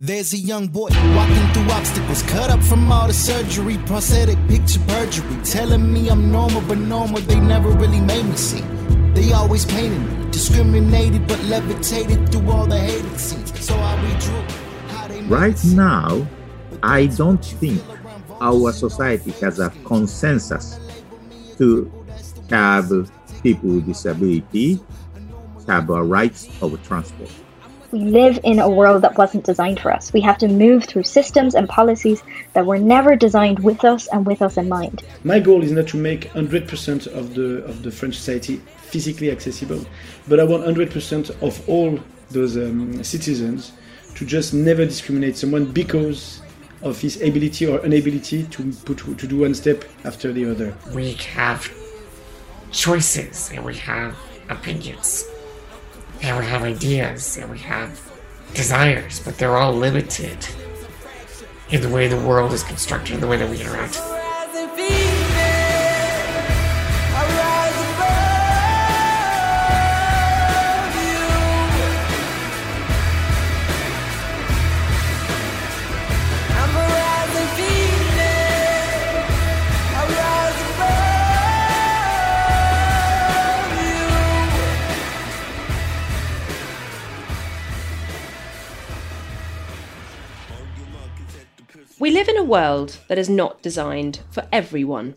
There's a young boy walking through obstacles, cut up from all the surgery, prosthetic picture perjury, telling me I'm normal, but normal they never really made me see. They always painted me, discriminated but levitated through all the hated scenes. So I redrew how they Right now, I don't think our society has a consensus to have people with disability have a rights of transport. We live in a world that wasn't designed for us. We have to move through systems and policies that were never designed with us and with us in mind. My goal is not to make 100% of the of the French society physically accessible, but I want 100% of all those um, citizens to just never discriminate someone because of his ability or inability to put to do one step after the other. we have choices and we have opinions and we have ideas and we have desires, but they're all limited in the way the world is constructed in the way that we interact. World that is not designed for everyone.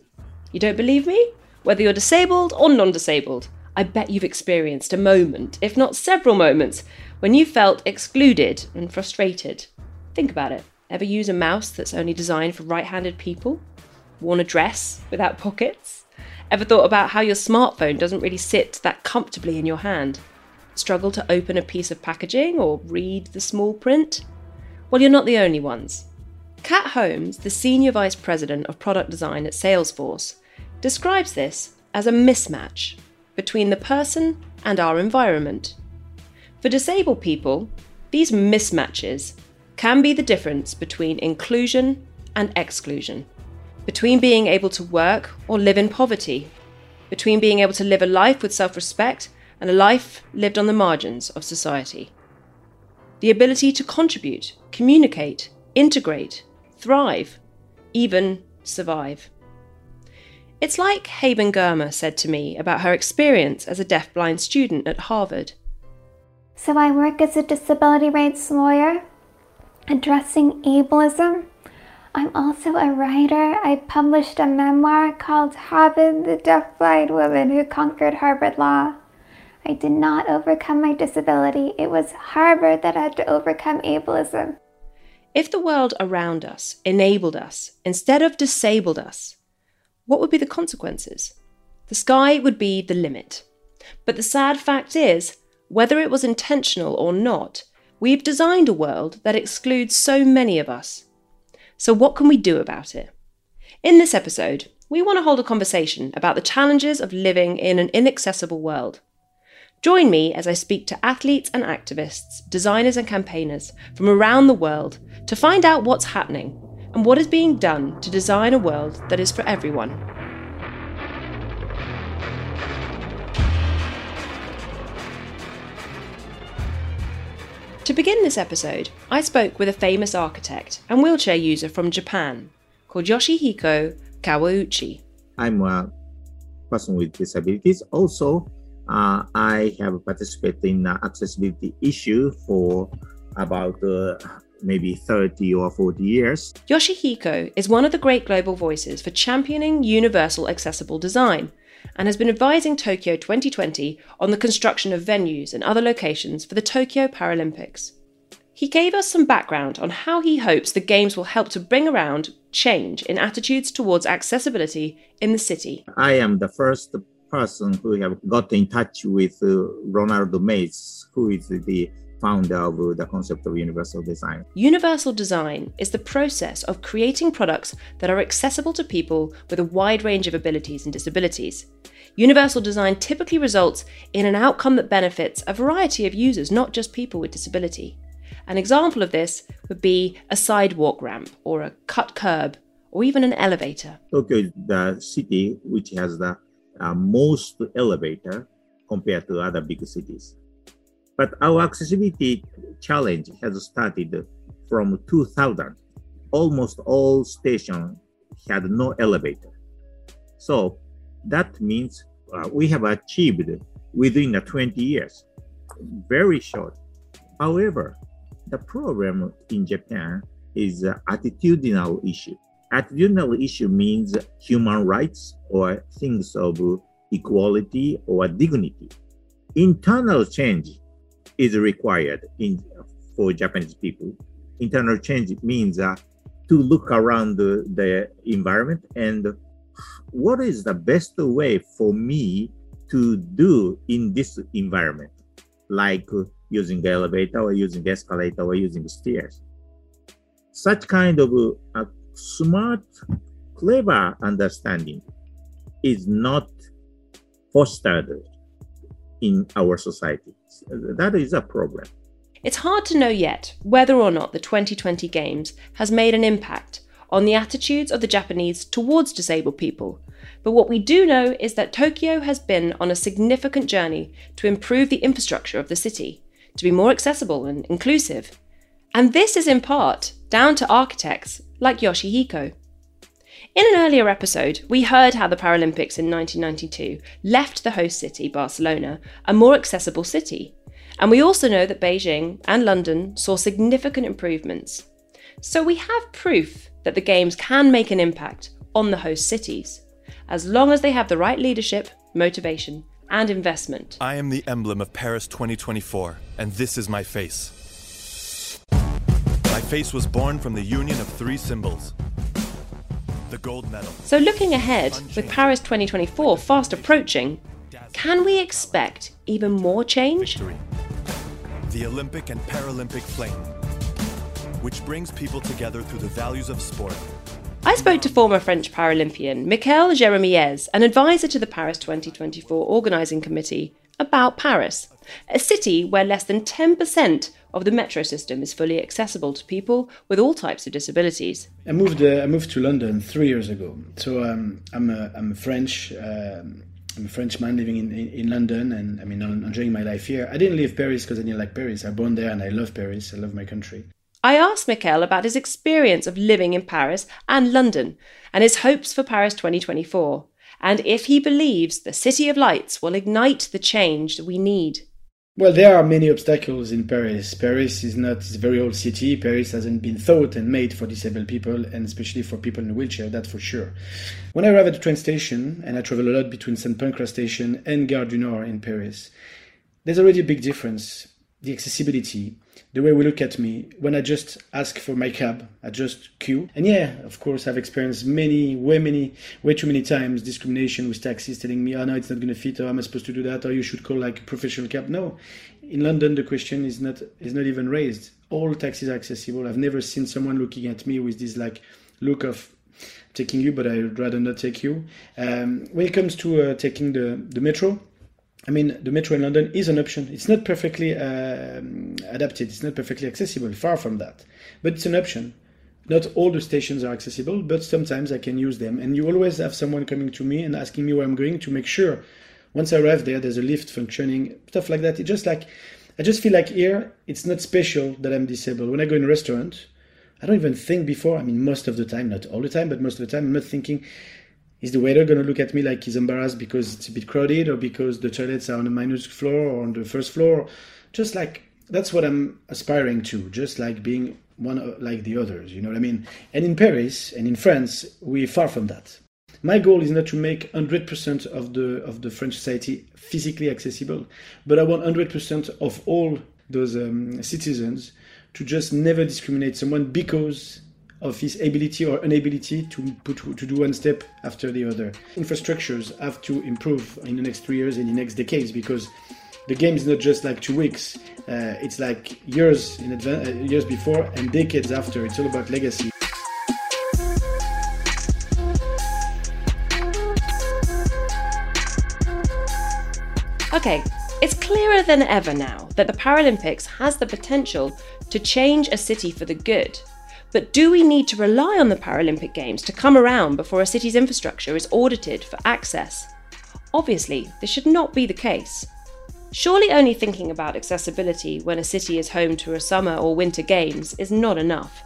You don't believe me? Whether you're disabled or non disabled, I bet you've experienced a moment, if not several moments, when you felt excluded and frustrated. Think about it. Ever use a mouse that's only designed for right handed people? Worn a dress without pockets? Ever thought about how your smartphone doesn't really sit that comfortably in your hand? Struggle to open a piece of packaging or read the small print? Well, you're not the only ones. Kat Holmes, the Senior Vice President of Product Design at Salesforce, describes this as a mismatch between the person and our environment. For disabled people, these mismatches can be the difference between inclusion and exclusion, between being able to work or live in poverty, between being able to live a life with self respect and a life lived on the margins of society. The ability to contribute, communicate, integrate, thrive, even survive. It's like Haben Girma said to me about her experience as a deafblind student at Haben. So I work as a disability rights lawyer addressing ableism. I'm also a writer. I published a memoir called Harvard, the Deafblind Woman Who Conquered Harvard Law. I did not overcome my disability. It was Harvard that had to overcome ableism. If the world around us enabled us instead of disabled us, what would be the consequences? The sky would be the limit. But the sad fact is, whether it was intentional or not, we've designed a world that excludes so many of us. So, what can we do about it? In this episode, we want to hold a conversation about the challenges of living in an inaccessible world. Join me as I speak to athletes and activists, designers and campaigners from around the world to find out what's happening and what is being done to design a world that is for everyone. To begin this episode, I spoke with a famous architect and wheelchair user from Japan called Yoshihiko Kawauchi. I'm a person with disabilities. Also, uh, I have participated in the accessibility issue for about uh, maybe 30 or 40 years. Yoshihiko is one of the great global voices for championing universal accessible design and has been advising Tokyo 2020 on the construction of venues and other locations for the Tokyo Paralympics. He gave us some background on how he hopes the Games will help to bring around change in attitudes towards accessibility in the city. I am the first person who have got in touch with uh, Ronald Mace, who is the founder of uh, the concept of universal design. Universal design is the process of creating products that are accessible to people with a wide range of abilities and disabilities. Universal design typically results in an outcome that benefits a variety of users, not just people with disability. An example of this would be a sidewalk ramp or a cut curb or even an elevator. Tokyo is the city which has the uh, most elevator compared to other big cities. But our accessibility challenge has started from 2000, almost all stations had no elevator. So that means uh, we have achieved within the 20 years, very short. However, the problem in Japan is an attitudinal issue. Attitudinal issue means human rights or things of equality or dignity. Internal change is required in for Japanese people. Internal change means uh, to look around the, the environment and what is the best way for me to do in this environment, like using the elevator or using the escalator or using the stairs. Such kind of uh, smart, clever understanding is not fostered in our society. That is a problem. It's hard to know yet whether or not the 2020 Games has made an impact on the attitudes of the Japanese towards disabled people. But what we do know is that Tokyo has been on a significant journey to improve the infrastructure of the city, to be more accessible and inclusive. And this is in part down to architects like Yoshihiko. In an earlier episode, we heard how the Paralympics in 1992 left the host city, Barcelona, a more accessible city. And we also know that Beijing and London saw significant improvements. So we have proof that the Games can make an impact on the host cities, as long as they have the right leadership, motivation, and investment. I am the emblem of Paris 2024, and this is my face. My face was born from the union of three symbols the gold medal. So, looking ahead, with Paris 2024 fast approaching, can we expect even more change? Victory. The Olympic and Paralympic flame, which brings people together through the values of sport. I spoke to former French Paralympian Michael Jeremiasz, an advisor to the Paris 2024 organising committee, about Paris, a city where less than 10% of the metro system is fully accessible to people with all types of disabilities. I moved. Uh, I moved to London three years ago. So um, I'm a, I'm a French. Um, I'm a Frenchman living in, in, in, London, and I mean enjoying my life here. I didn't leave Paris because I didn't like Paris. I born there, and I love Paris. I love my country. I asked Michael about his experience of living in Paris and London, and his hopes for Paris 2024, and if he believes the City of Lights will ignite the change that we need. Well, there are many obstacles in Paris. Paris is not a very old city. Paris hasn't been thought and made for disabled people, and especially for people in a wheelchair, that's for sure. When I arrive at the train station, and I travel a lot between St. Pancras station and Gare du Nord in Paris, there's already a big difference. The accessibility, the way we look at me when I just ask for my cab, I just queue. And yeah, of course, I've experienced many, way many, way too many times discrimination with taxis telling me, oh no, it's not going to fit, or am I supposed to do that, or you should call like a professional cab. No, in London, the question is not is not even raised. All taxis are accessible. I've never seen someone looking at me with this like look of taking you, but I'd rather not take you. Um, when it comes to uh, taking the, the metro, I mean, the metro in London is an option. It's not perfectly um, adapted. It's not perfectly accessible. Far from that, but it's an option. Not all the stations are accessible, but sometimes I can use them. And you always have someone coming to me and asking me where I'm going to make sure. Once I arrive there, there's a lift functioning, stuff like that. It just like, I just feel like here it's not special that I'm disabled. When I go in a restaurant, I don't even think before. I mean, most of the time, not all the time, but most of the time, I'm not thinking is the waiter going to look at me like he's embarrassed because it's a bit crowded or because the toilets are on the minus floor or on the first floor? Just like that's what I'm aspiring to, just like being one like the others, you know what I mean? And in Paris and in France, we're far from that. My goal is not to make 100% of the of the French society physically accessible, but I want 100% of all those um, citizens to just never discriminate someone because of his ability or inability to put to do one step after the other. Infrastructures have to improve in the next three years and the next decades because the game is not just like two weeks; uh, it's like years in advance, uh, years before and decades after. It's all about legacy. Okay, it's clearer than ever now that the Paralympics has the potential to change a city for the good. But do we need to rely on the Paralympic Games to come around before a city's infrastructure is audited for access? Obviously, this should not be the case. Surely only thinking about accessibility when a city is home to a summer or winter games is not enough,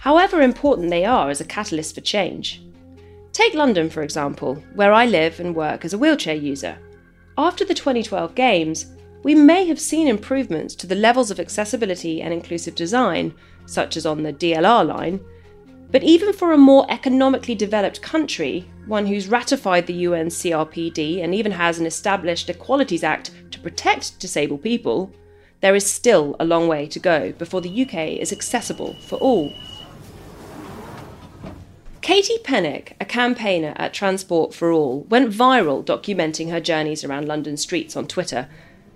however important they are as a catalyst for change. Take London, for example, where I live and work as a wheelchair user. After the 2012 Games, we may have seen improvements to the levels of accessibility and inclusive design, such as on the DLR line, but even for a more economically developed country, one who's ratified the UN CRPD and even has an established Equalities Act to protect disabled people, there is still a long way to go before the UK is accessible for all. Katie Pennick, a campaigner at Transport for All, went viral documenting her journeys around London streets on Twitter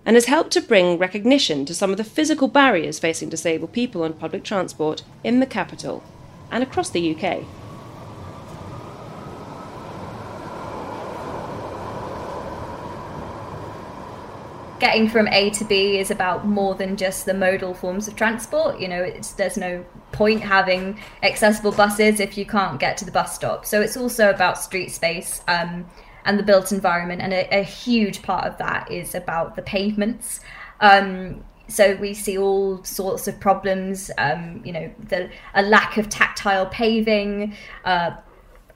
and has helped to bring recognition to some of the physical barriers facing disabled people on public transport in the capital and across the UK. Getting from A to B is about more than just the modal forms of transport. You know, there's no point having accessible buses if you can't get to the bus stop. So it's also about street space um, and the built environment, and a, a, huge part of that is about the pavements. Um, so we see all sorts of problems. Um, you know, the a lack of tactile paving. Uh,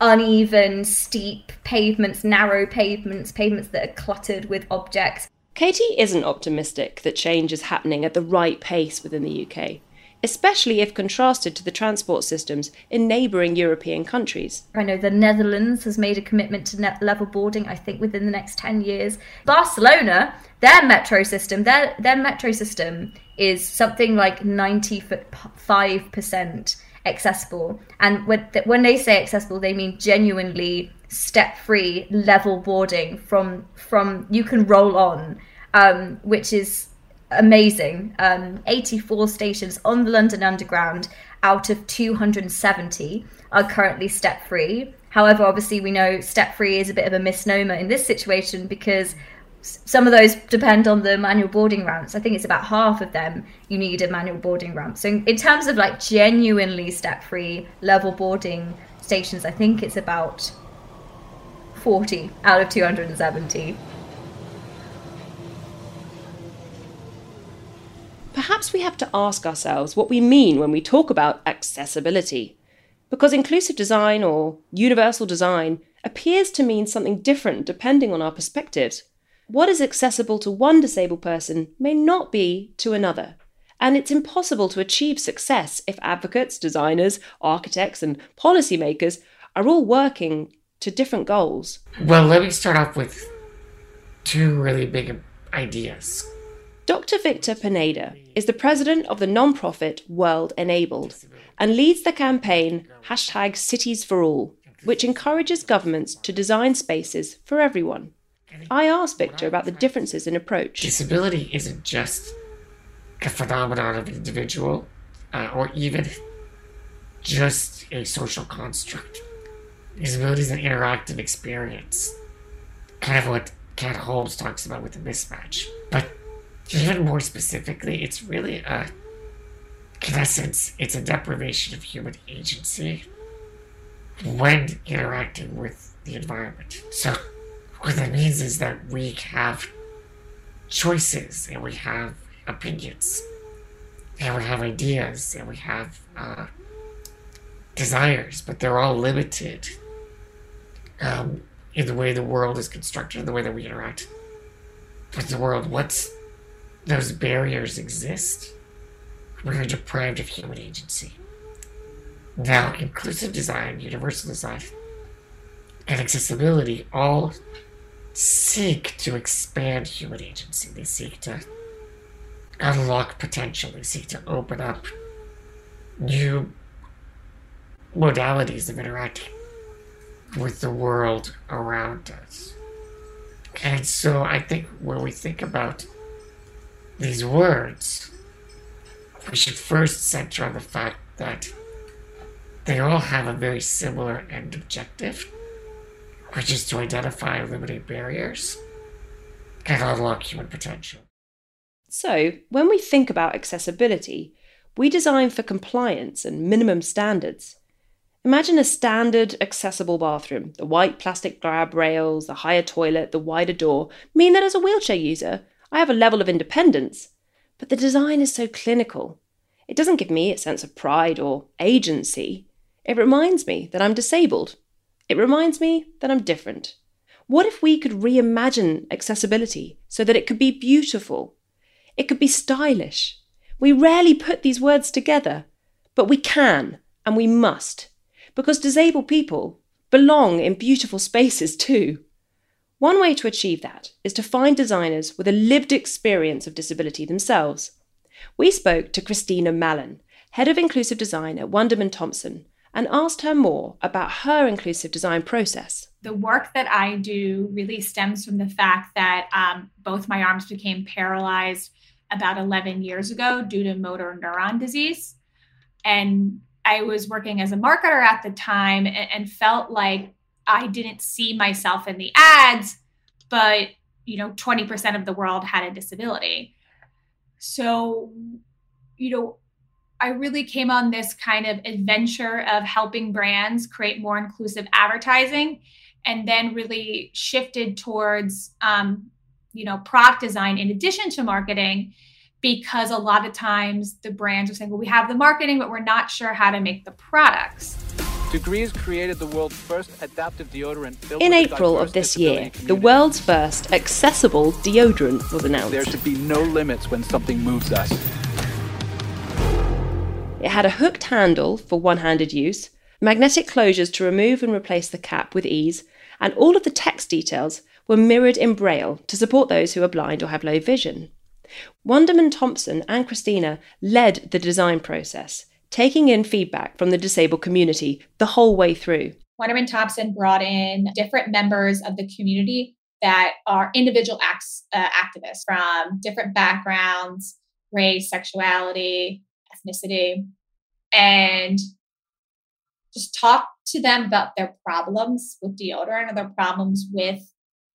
uneven, steep pavements, narrow pavements, pavements that are cluttered with objects. Katie isn't optimistic that change is happening at the right pace within the UK especially if contrasted to the transport systems in neighbouring European countries. I know the Netherlands has made a commitment to net level boarding, I think within the next 10 years. Barcelona, their metro system, their, their metro system is something like 95% accessible. And when, when they say accessible, they mean genuinely step free level boarding from, from you can roll on, um, which is amazing. Um, 84 stations on the London Underground out of 270 are currently step free. However, obviously, we know step free is a bit of a misnomer in this situation because some of those depend on the manual boarding ramps. I think it's about half of them you need a manual boarding ramp. So, in terms of like genuinely step free level boarding stations, I think it's about 40 out of 270. Perhaps we have to ask ourselves what we mean when we talk about accessibility. Because inclusive design or universal design appears to mean something different depending on our perspectives. What is accessible to one disabled person may not be to another. And it's impossible to achieve success if advocates, designers, architects, and policymakers are all working to different goals. Well, let me start off with two really big ideas Dr. Victor Pineda is the president of the non-profit World Enabled and leads the campaign hashtag Cities for All, which encourages governments to design spaces for everyone. I asked Victor about the differences in approach. Disability isn't just a phenomenon of an individual uh, or even just a social construct. Disability is an interactive experience, kind of what Kat Holmes talks about with the mismatch. But even more specifically, it's really a, in essence, it's a deprivation of human agency when interacting with the environment. So, what that means is that we have choices and we have opinions and we have ideas and we have uh, desires, but they're all limited um, in the way the world is constructed, in the way that we interact with the world. What's those barriers exist, we're deprived of human agency. Now, inclusive design, universal design, and accessibility all seek to expand human agency. They seek to unlock potential. They seek to open up new modalities of interacting with the world around us. And so I think when we think about these words, we should first center on the fact that they all have a very similar end objective, which is to identify and eliminate barriers and unlock human potential. So, when we think about accessibility, we design for compliance and minimum standards. Imagine a standard accessible bathroom. The white plastic grab rails, the higher toilet, the wider door mean that as a wheelchair user, I have a level of independence, but the design is so clinical. It doesn't give me a sense of pride or agency. It reminds me that I'm disabled. It reminds me that I'm different. What if we could reimagine accessibility so that it could be beautiful? It could be stylish. We rarely put these words together, but we can and we must, because disabled people belong in beautiful spaces too. One way to achieve that is to find designers with a lived experience of disability themselves. We spoke to Christina Mallon, head of inclusive design at Wunderman Thompson, and asked her more about her inclusive design process. The work that I do really stems from the fact that um, both my arms became paralyzed about 11 years ago due to motor neuron disease. And I was working as a marketer at the time and, and felt like I didn't see myself in the ads, but you know, 20% of the world had a disability. So, you know, I really came on this kind of adventure of helping brands create more inclusive advertising and then really shifted towards um, you know product design in addition to marketing because a lot of times the brands are saying well we have the marketing but we're not sure how to make the products Degrees created the world's first adaptive deodorant. In April of this year, the world's first accessible deodorant was announced. There should be no limits when something moves us. It had a hooked handle for one handed use, magnetic closures to remove and replace the cap with ease, and all of the text details were mirrored in Braille to support those who are blind or have low vision. Wunderman Thompson and Christina led the design process, taking in feedback from the disabled community the whole way through. Wunderman Thompson brought in different members of the community that are individual acts, uh, activists from different backgrounds, race, sexuality, ethnicity, and just talk to them about their problems with deodorant or their problems with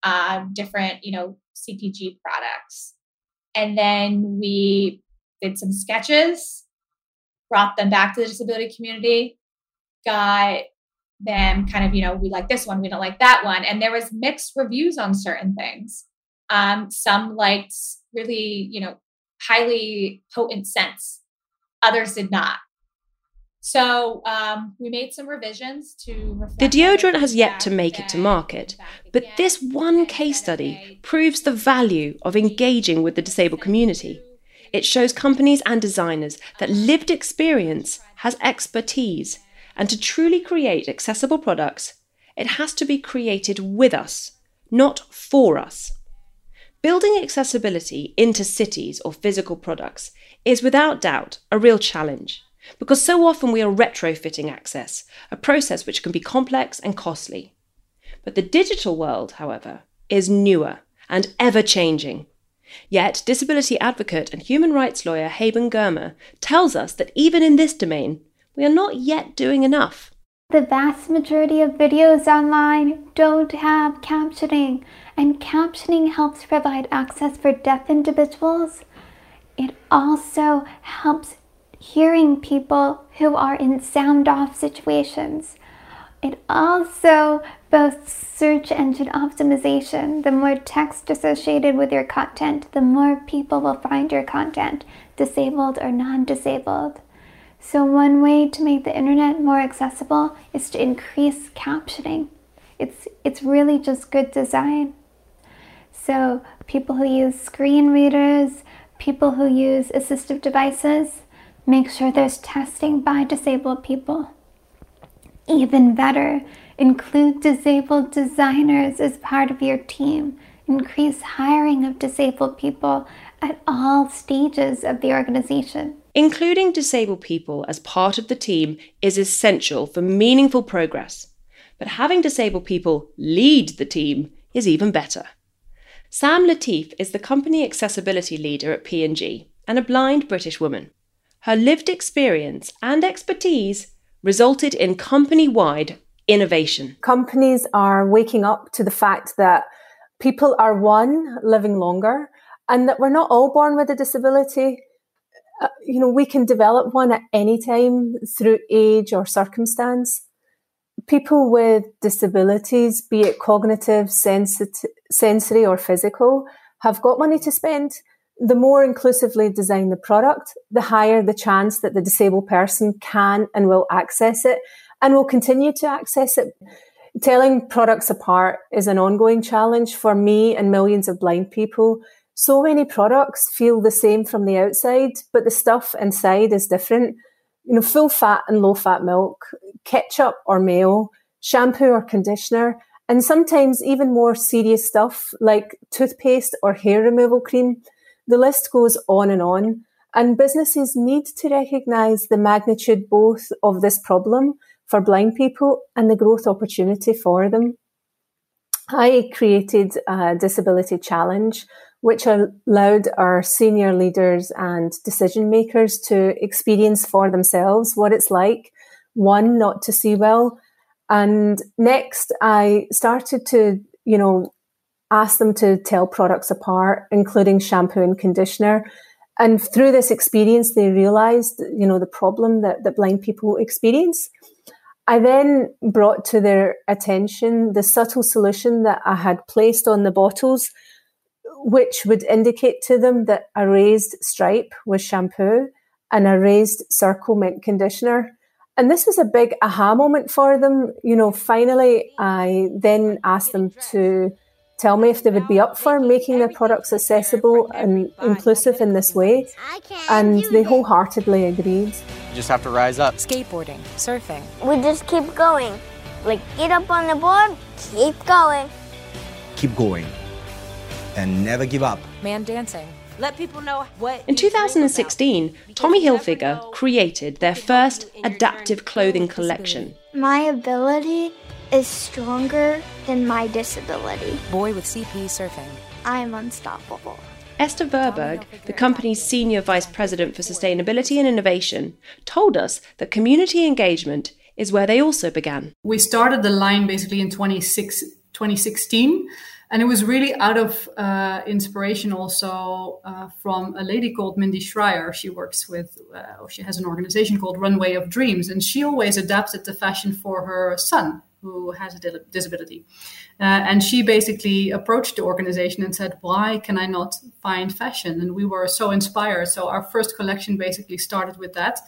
uh, different, you know, CPG products. And then we did some sketches brought them back to the disability community, got them kind of, you know, we like this one, we don't like that one. And there was mixed reviews on certain things. Um, some liked really, you know, highly potent scents. Others did not. So um, we made some revisions to. The deodorant has yet to make it to market, but this one case study proves the value of engaging with the disabled community. It shows companies and designers that lived experience has expertise, and to truly create accessible products, it has to be created with us, not for us. Building accessibility into cities or physical products is without doubt a real challenge because so often we are retrofitting access, a process which can be complex and costly. But the digital world, however, is newer and ever changing, Yet, disability advocate and human rights lawyer Haben Girma tells us that even in this domain, we are not yet doing enough. The vast majority of videos online don't have captioning, and captioning helps provide access for deaf individuals. It also helps hearing people who are in sound off situations. It also boasts search engine optimization. The more text associated with your content, the more people will find your content, disabled or non disabled. So, one way to make the internet more accessible is to increase captioning. It's, it's really just good design. So, people who use screen readers, people who use assistive devices, make sure there's testing by disabled people. Even better, include disabled designers as part of your team. Increase hiring of disabled people at all stages of the organization. Including disabled people as part of the team is essential for meaningful progress. But having disabled people lead the team is even better. Sam Latif is the company accessibility leader at P&G and a blind British woman. Her lived experience and expertise resulted in company wide innovation. Companies are waking up to the fact that people are one, living longer, and that we're not all born with a disability. Uh, you know, we can develop one at any time through age or circumstance. People with disabilities, be it cognitive, sensitive, sensory, or physical, have got money to spend, the more inclusively design the product, the higher the chance that the disabled person can and will access it and will continue to access it. Telling products apart is an ongoing challenge for me and millions of blind people. So many products feel the same from the outside, but the stuff inside is different. You know, full fat and low fat milk, ketchup or mayo, shampoo or conditioner, and sometimes even more serious stuff like toothpaste or hair removal cream. The list goes on and on. And businesses need to recognize the magnitude both of this problem for blind people and the growth opportunity for them. I created a disability challenge, which allowed our senior leaders and decision makers to experience for themselves what it's like, one, not to see well. And next, I started to, you know, ask them to tell products apart, including shampoo and conditioner. And through this experience, they realized, you know, the problem that, that blind people experience. I then brought to their attention the subtle solution that I had placed on the bottles, which would indicate to them that a raised stripe was shampoo and a raised circle meant conditioner. And this was a big aha moment for them. You know, finally, I then asked them to tell me if they would be up for making their products accessible and inclusive in this way. And they wholeheartedly agreed. You just have to rise up. Skateboarding, surfing. We just keep going. Like, get up on the board, keep going. Keep going. And never give up. Man dancing. Let people know what. In 2016, Tommy Hilfiger created their first adaptive clothing collection. My ability is stronger than my disability. Boy with CP surfing. I am unstoppable. Esther Verburg, the company's senior vice president for sustainability and innovation, told us that community engagement is where they also began. We started the line basically in 2016, and it was really out of uh, inspiration also uh, from a lady called Mindy Scheier. She works with, uh, she has an organization called Runway of Dreams, and she always adapted the fashion for her son who has a disability. Uh, and she basically approached the organization and said, Why can I not find fashion? And we were so inspired. So our first collection basically started with that.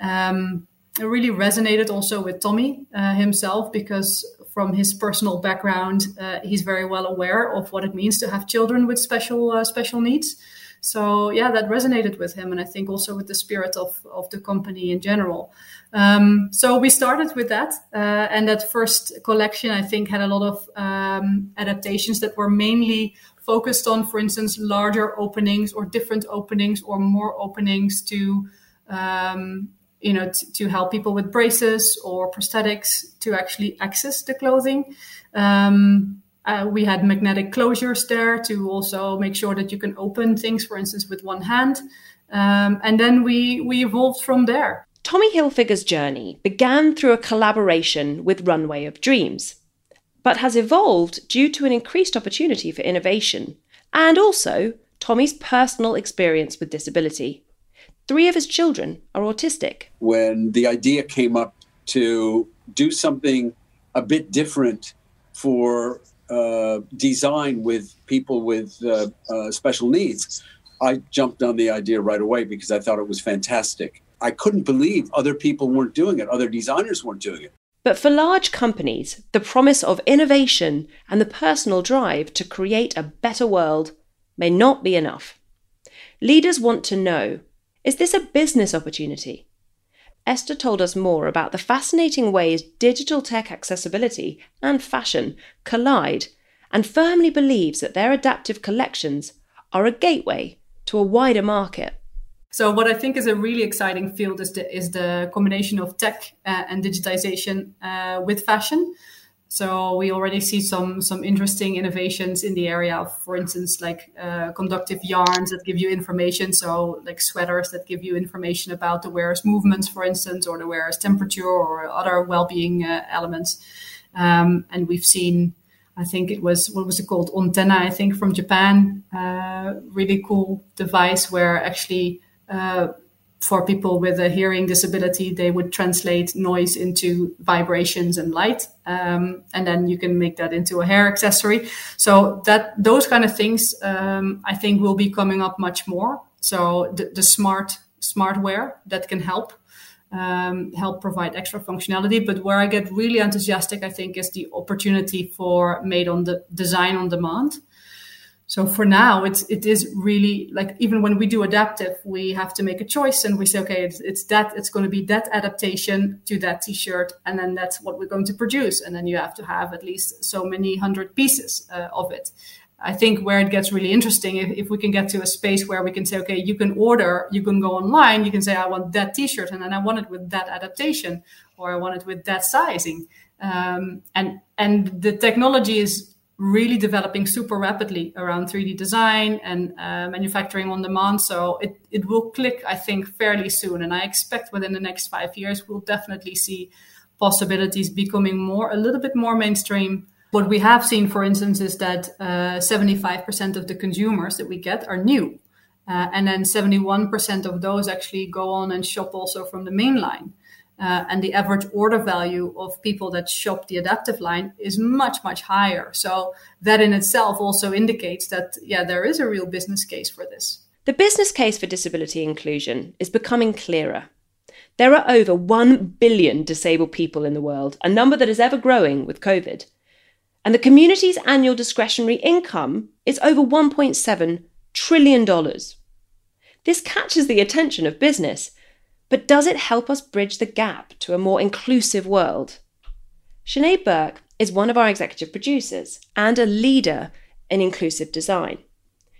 Um, it really resonated also with Tommy uh, himself because from his personal background, uh, he's very well aware of what it means to have children with special uh, special needs. So yeah, that resonated with him, and I think also with the spirit of of the company in general. Um, so we started with that, uh, and that first collection I think had a lot of um, adaptations that were mainly focused on, for instance, larger openings or different openings or more openings to. Um, you know, t- to help people with braces or prosthetics to actually access the clothing. Um, uh, we had magnetic closures there to also make sure that you can open things, for instance, with one hand. Um, and then we, we evolved from there. Tommy Hilfiger's journey began through a collaboration with Runway of Dreams, but has evolved due to an increased opportunity for innovation and also Tommy's personal experience with disability. Three of his children are autistic. When the idea came up to do something a bit different for uh, design with people with uh, uh, special needs, I jumped on the idea right away because I thought it was fantastic. I couldn't believe other people weren't doing it, other designers weren't doing it. But for large companies, the promise of innovation and the personal drive to create a better world may not be enough. Leaders want to know is this a business opportunity? Esther told us more about the fascinating ways digital tech accessibility and fashion collide and firmly believes that their adaptive collections are a gateway to a wider market. So, what I think is a really exciting field is the, is the combination of tech uh, and digitization uh, with fashion. So we already see some some interesting innovations in the area of, for instance, like uh, conductive yarns that give you information. So like sweaters that give you information about the wearer's movements, for instance, or the wearer's temperature or other well-being uh, elements. Um, and we've seen, I think it was what was it called, Ontenna, I think from Japan, uh, really cool device where actually uh, for people with a hearing disability, they would translate noise into vibrations and light, um, and then you can make that into a hair accessory. So that those kind of things, um, I think, will be coming up much more. So the, the smart smartware that can help um, help provide extra functionality. But where I get really enthusiastic, I think, is the opportunity for made on the design on demand. So for now, it's it is really like even when we do adaptive, we have to make a choice and we say, okay, it's, it's that it's going to be that adaptation to that T-shirt, and then that's what we're going to produce, and then you have to have at least so many hundred pieces uh, of it. I think where it gets really interesting, if, if we can get to a space where we can say, okay, you can order, you can go online, you can say, I want that T-shirt, and then I want it with that adaptation, or I want it with that sizing, um, and and the technology is really developing super rapidly around 3D design and uh, manufacturing on demand. So it, it will click, I think, fairly soon. And I expect within the next five years, we'll definitely see possibilities becoming more, a little bit more mainstream. What we have seen, for instance, is that uh, 75% of the consumers that we get are new. Uh, and then 71% of those actually go on and shop also from the main line. Uh, and the average order value of people that shop the adaptive line is much much higher. So that in itself also indicates that yeah there is a real business case for this. The business case for disability inclusion is becoming clearer. There are over 1 billion disabled people in the world a number that is ever growing with covid. And the community's annual discretionary income is over 1.7 trillion dollars. This catches the attention of business but does it help us bridge the gap to a more inclusive world? Sinead Burke is one of our executive producers and a leader in inclusive design.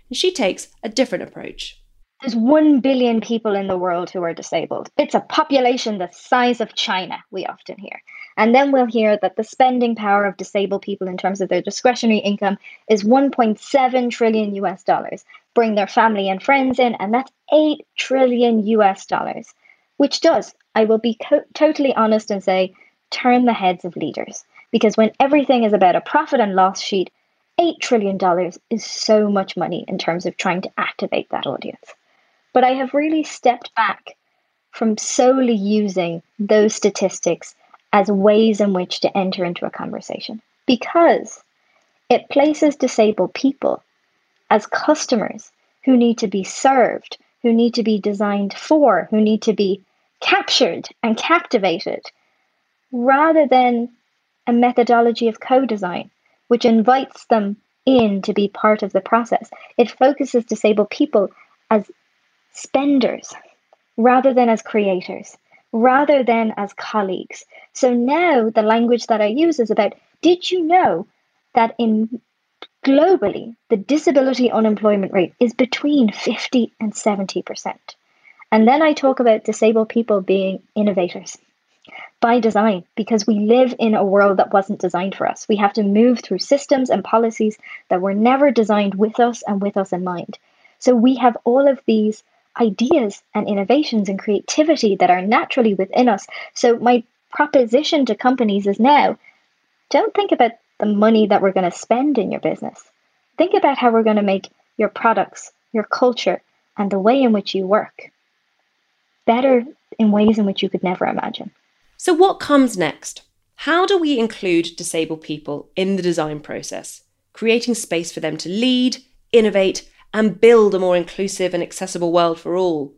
And she takes a different approach. There's 1 billion people in the world who are disabled. It's a population the size of China, we often hear. And then we'll hear that the spending power of disabled people in terms of their discretionary income is 1.7 trillion US dollars. Bring their family and friends in, and that's 8 trillion US dollars which does, I will be co- totally honest and say, turn the heads of leaders. Because when everything is about a profit and loss sheet, $8 trillion is so much money in terms of trying to activate that audience. But I have really stepped back from solely using those statistics as ways in which to enter into a conversation because it places disabled people as customers who need to be served, who need to be designed for, who need to be captured and captivated, rather than a methodology of co design, which invites them in to be part of the process. It focuses disabled people as spenders rather than as creators, rather than as colleagues. So now the language that I use is about did you know that in globally the disability unemployment rate is between 50 and 70%. And then I talk about disabled people being innovators by design because we live in a world that wasn't designed for us. We have to move through systems and policies that were never designed with us and with us in mind. So we have all of these ideas and innovations and creativity that are naturally within us. So my proposition to companies is now don't think about the money that we're going to spend in your business. Think about how we're going to make your products, your culture, and the way in which you work better in ways in which you could never imagine. So, what comes next? How do we include disabled people in the design process, creating space for them to lead, innovate, and build a more inclusive and accessible world for all?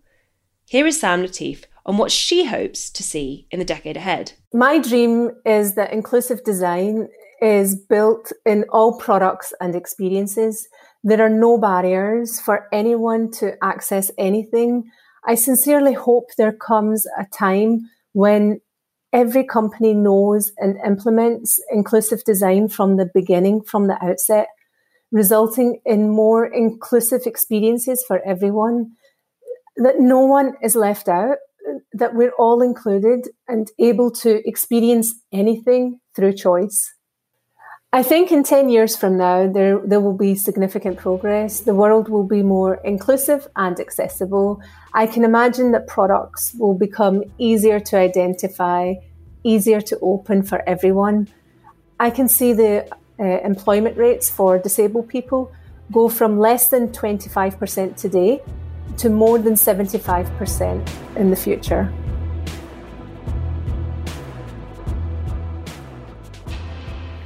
Here is Sam Latif on what she hopes to see in the decade ahead. My dream is that inclusive design is built in all products and experiences. There are no barriers for anyone to access anything I sincerely hope there comes a time when every company knows and implements inclusive design from the beginning, from the outset, resulting in more inclusive experiences for everyone, that no one is left out, that we're all included and able to experience anything through choice. I think in 10 years from now, there, there will be significant progress. The world will be more inclusive and accessible. I can imagine that products will become easier to identify, easier to open for everyone. I can see the uh, employment rates for disabled people go from less than 25% today to more than 75% in the future.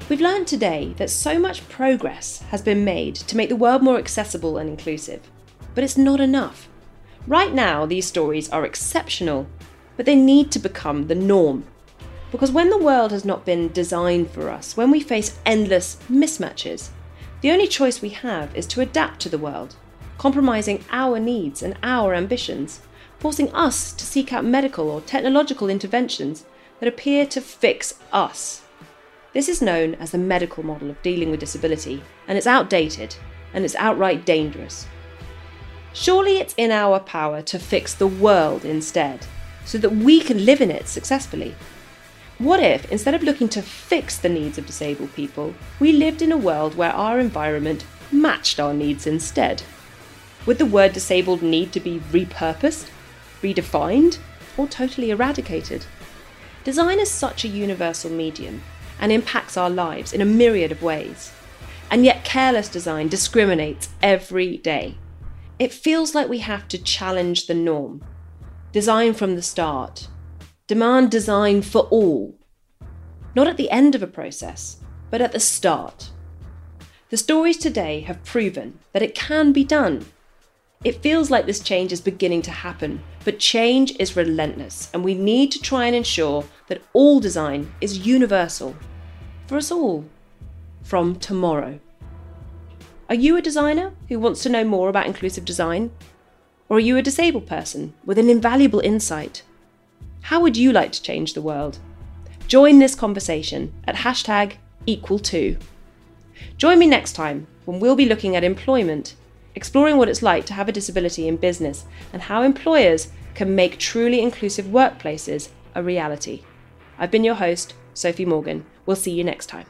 We've learned today that so much progress has been made to make the world more accessible and inclusive, but it's not enough. Right now, these stories are exceptional, but they need to become the norm. Because when the world has not been designed for us, when we face endless mismatches, the only choice we have is to adapt to the world, compromising our needs and our ambitions, forcing us to seek out medical or technological interventions that appear to fix us. This is known as the medical model of dealing with disability, and it's outdated and it's outright dangerous. Surely it's in our power to fix the world instead, so that we can live in it successfully. What if, instead of looking to fix the needs of disabled people, we lived in a world where our environment matched our needs instead? Would the word disabled need to be repurposed, redefined, or totally eradicated? Design is such a universal medium and impacts our lives in a myriad of ways. And yet, careless design discriminates every day. It feels like we have to challenge the norm. Design from the start. Demand design for all. Not at the end of a process, but at the start. The stories today have proven that it can be done. It feels like this change is beginning to happen, but change is relentless, and we need to try and ensure that all design is universal for us all from tomorrow. Are you a designer who wants to know more about inclusive design? Or are you a disabled person with an invaluable insight? How would you like to change the world? Join this conversation at hashtag equal2. Join me next time when we'll be looking at employment, exploring what it's like to have a disability in business and how employers can make truly inclusive workplaces a reality. I've been your host, Sophie Morgan. We'll see you next time.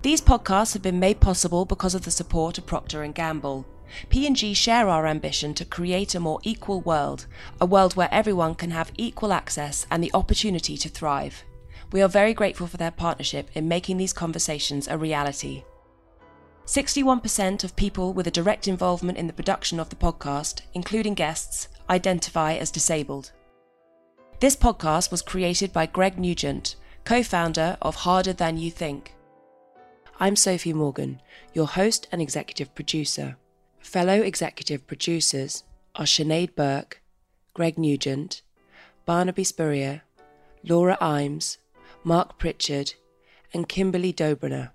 These podcasts have been made possible because of the support of Procter & Gamble. P&G share our ambition to create a more equal world, a world where everyone can have equal access and the opportunity to thrive. We are very grateful for their partnership in making these conversations a reality. 61% of people with a direct involvement in the production of the podcast, including guests, identify as disabled. This podcast was created by Greg Nugent, co founder of Harder Than You Think. I'm Sophie Morgan, your host and executive producer. Fellow executive producers are Sinead Burke, Greg Nugent, Barnaby Spurrier, Laura Imes, Mark Pritchard, and Kimberly Doebereiner.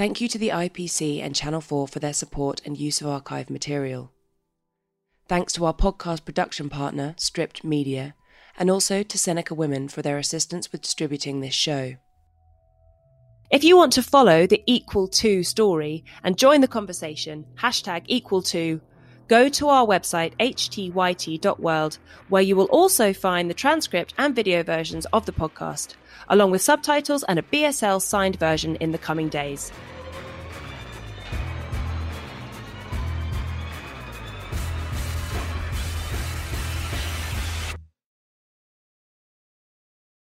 Thank you to the IPC and Channel 4 for their support and use of archive material. Thanks to our podcast production partner, Stripped Media, and also to Seneca Women for their assistance with distributing this show. If you want to follow the Equal To story and join the conversation, hashtag equal to, go to our website htyt.world, where you will also find the transcript and video versions of the podcast, along with subtitles and a BSL signed version in the coming days.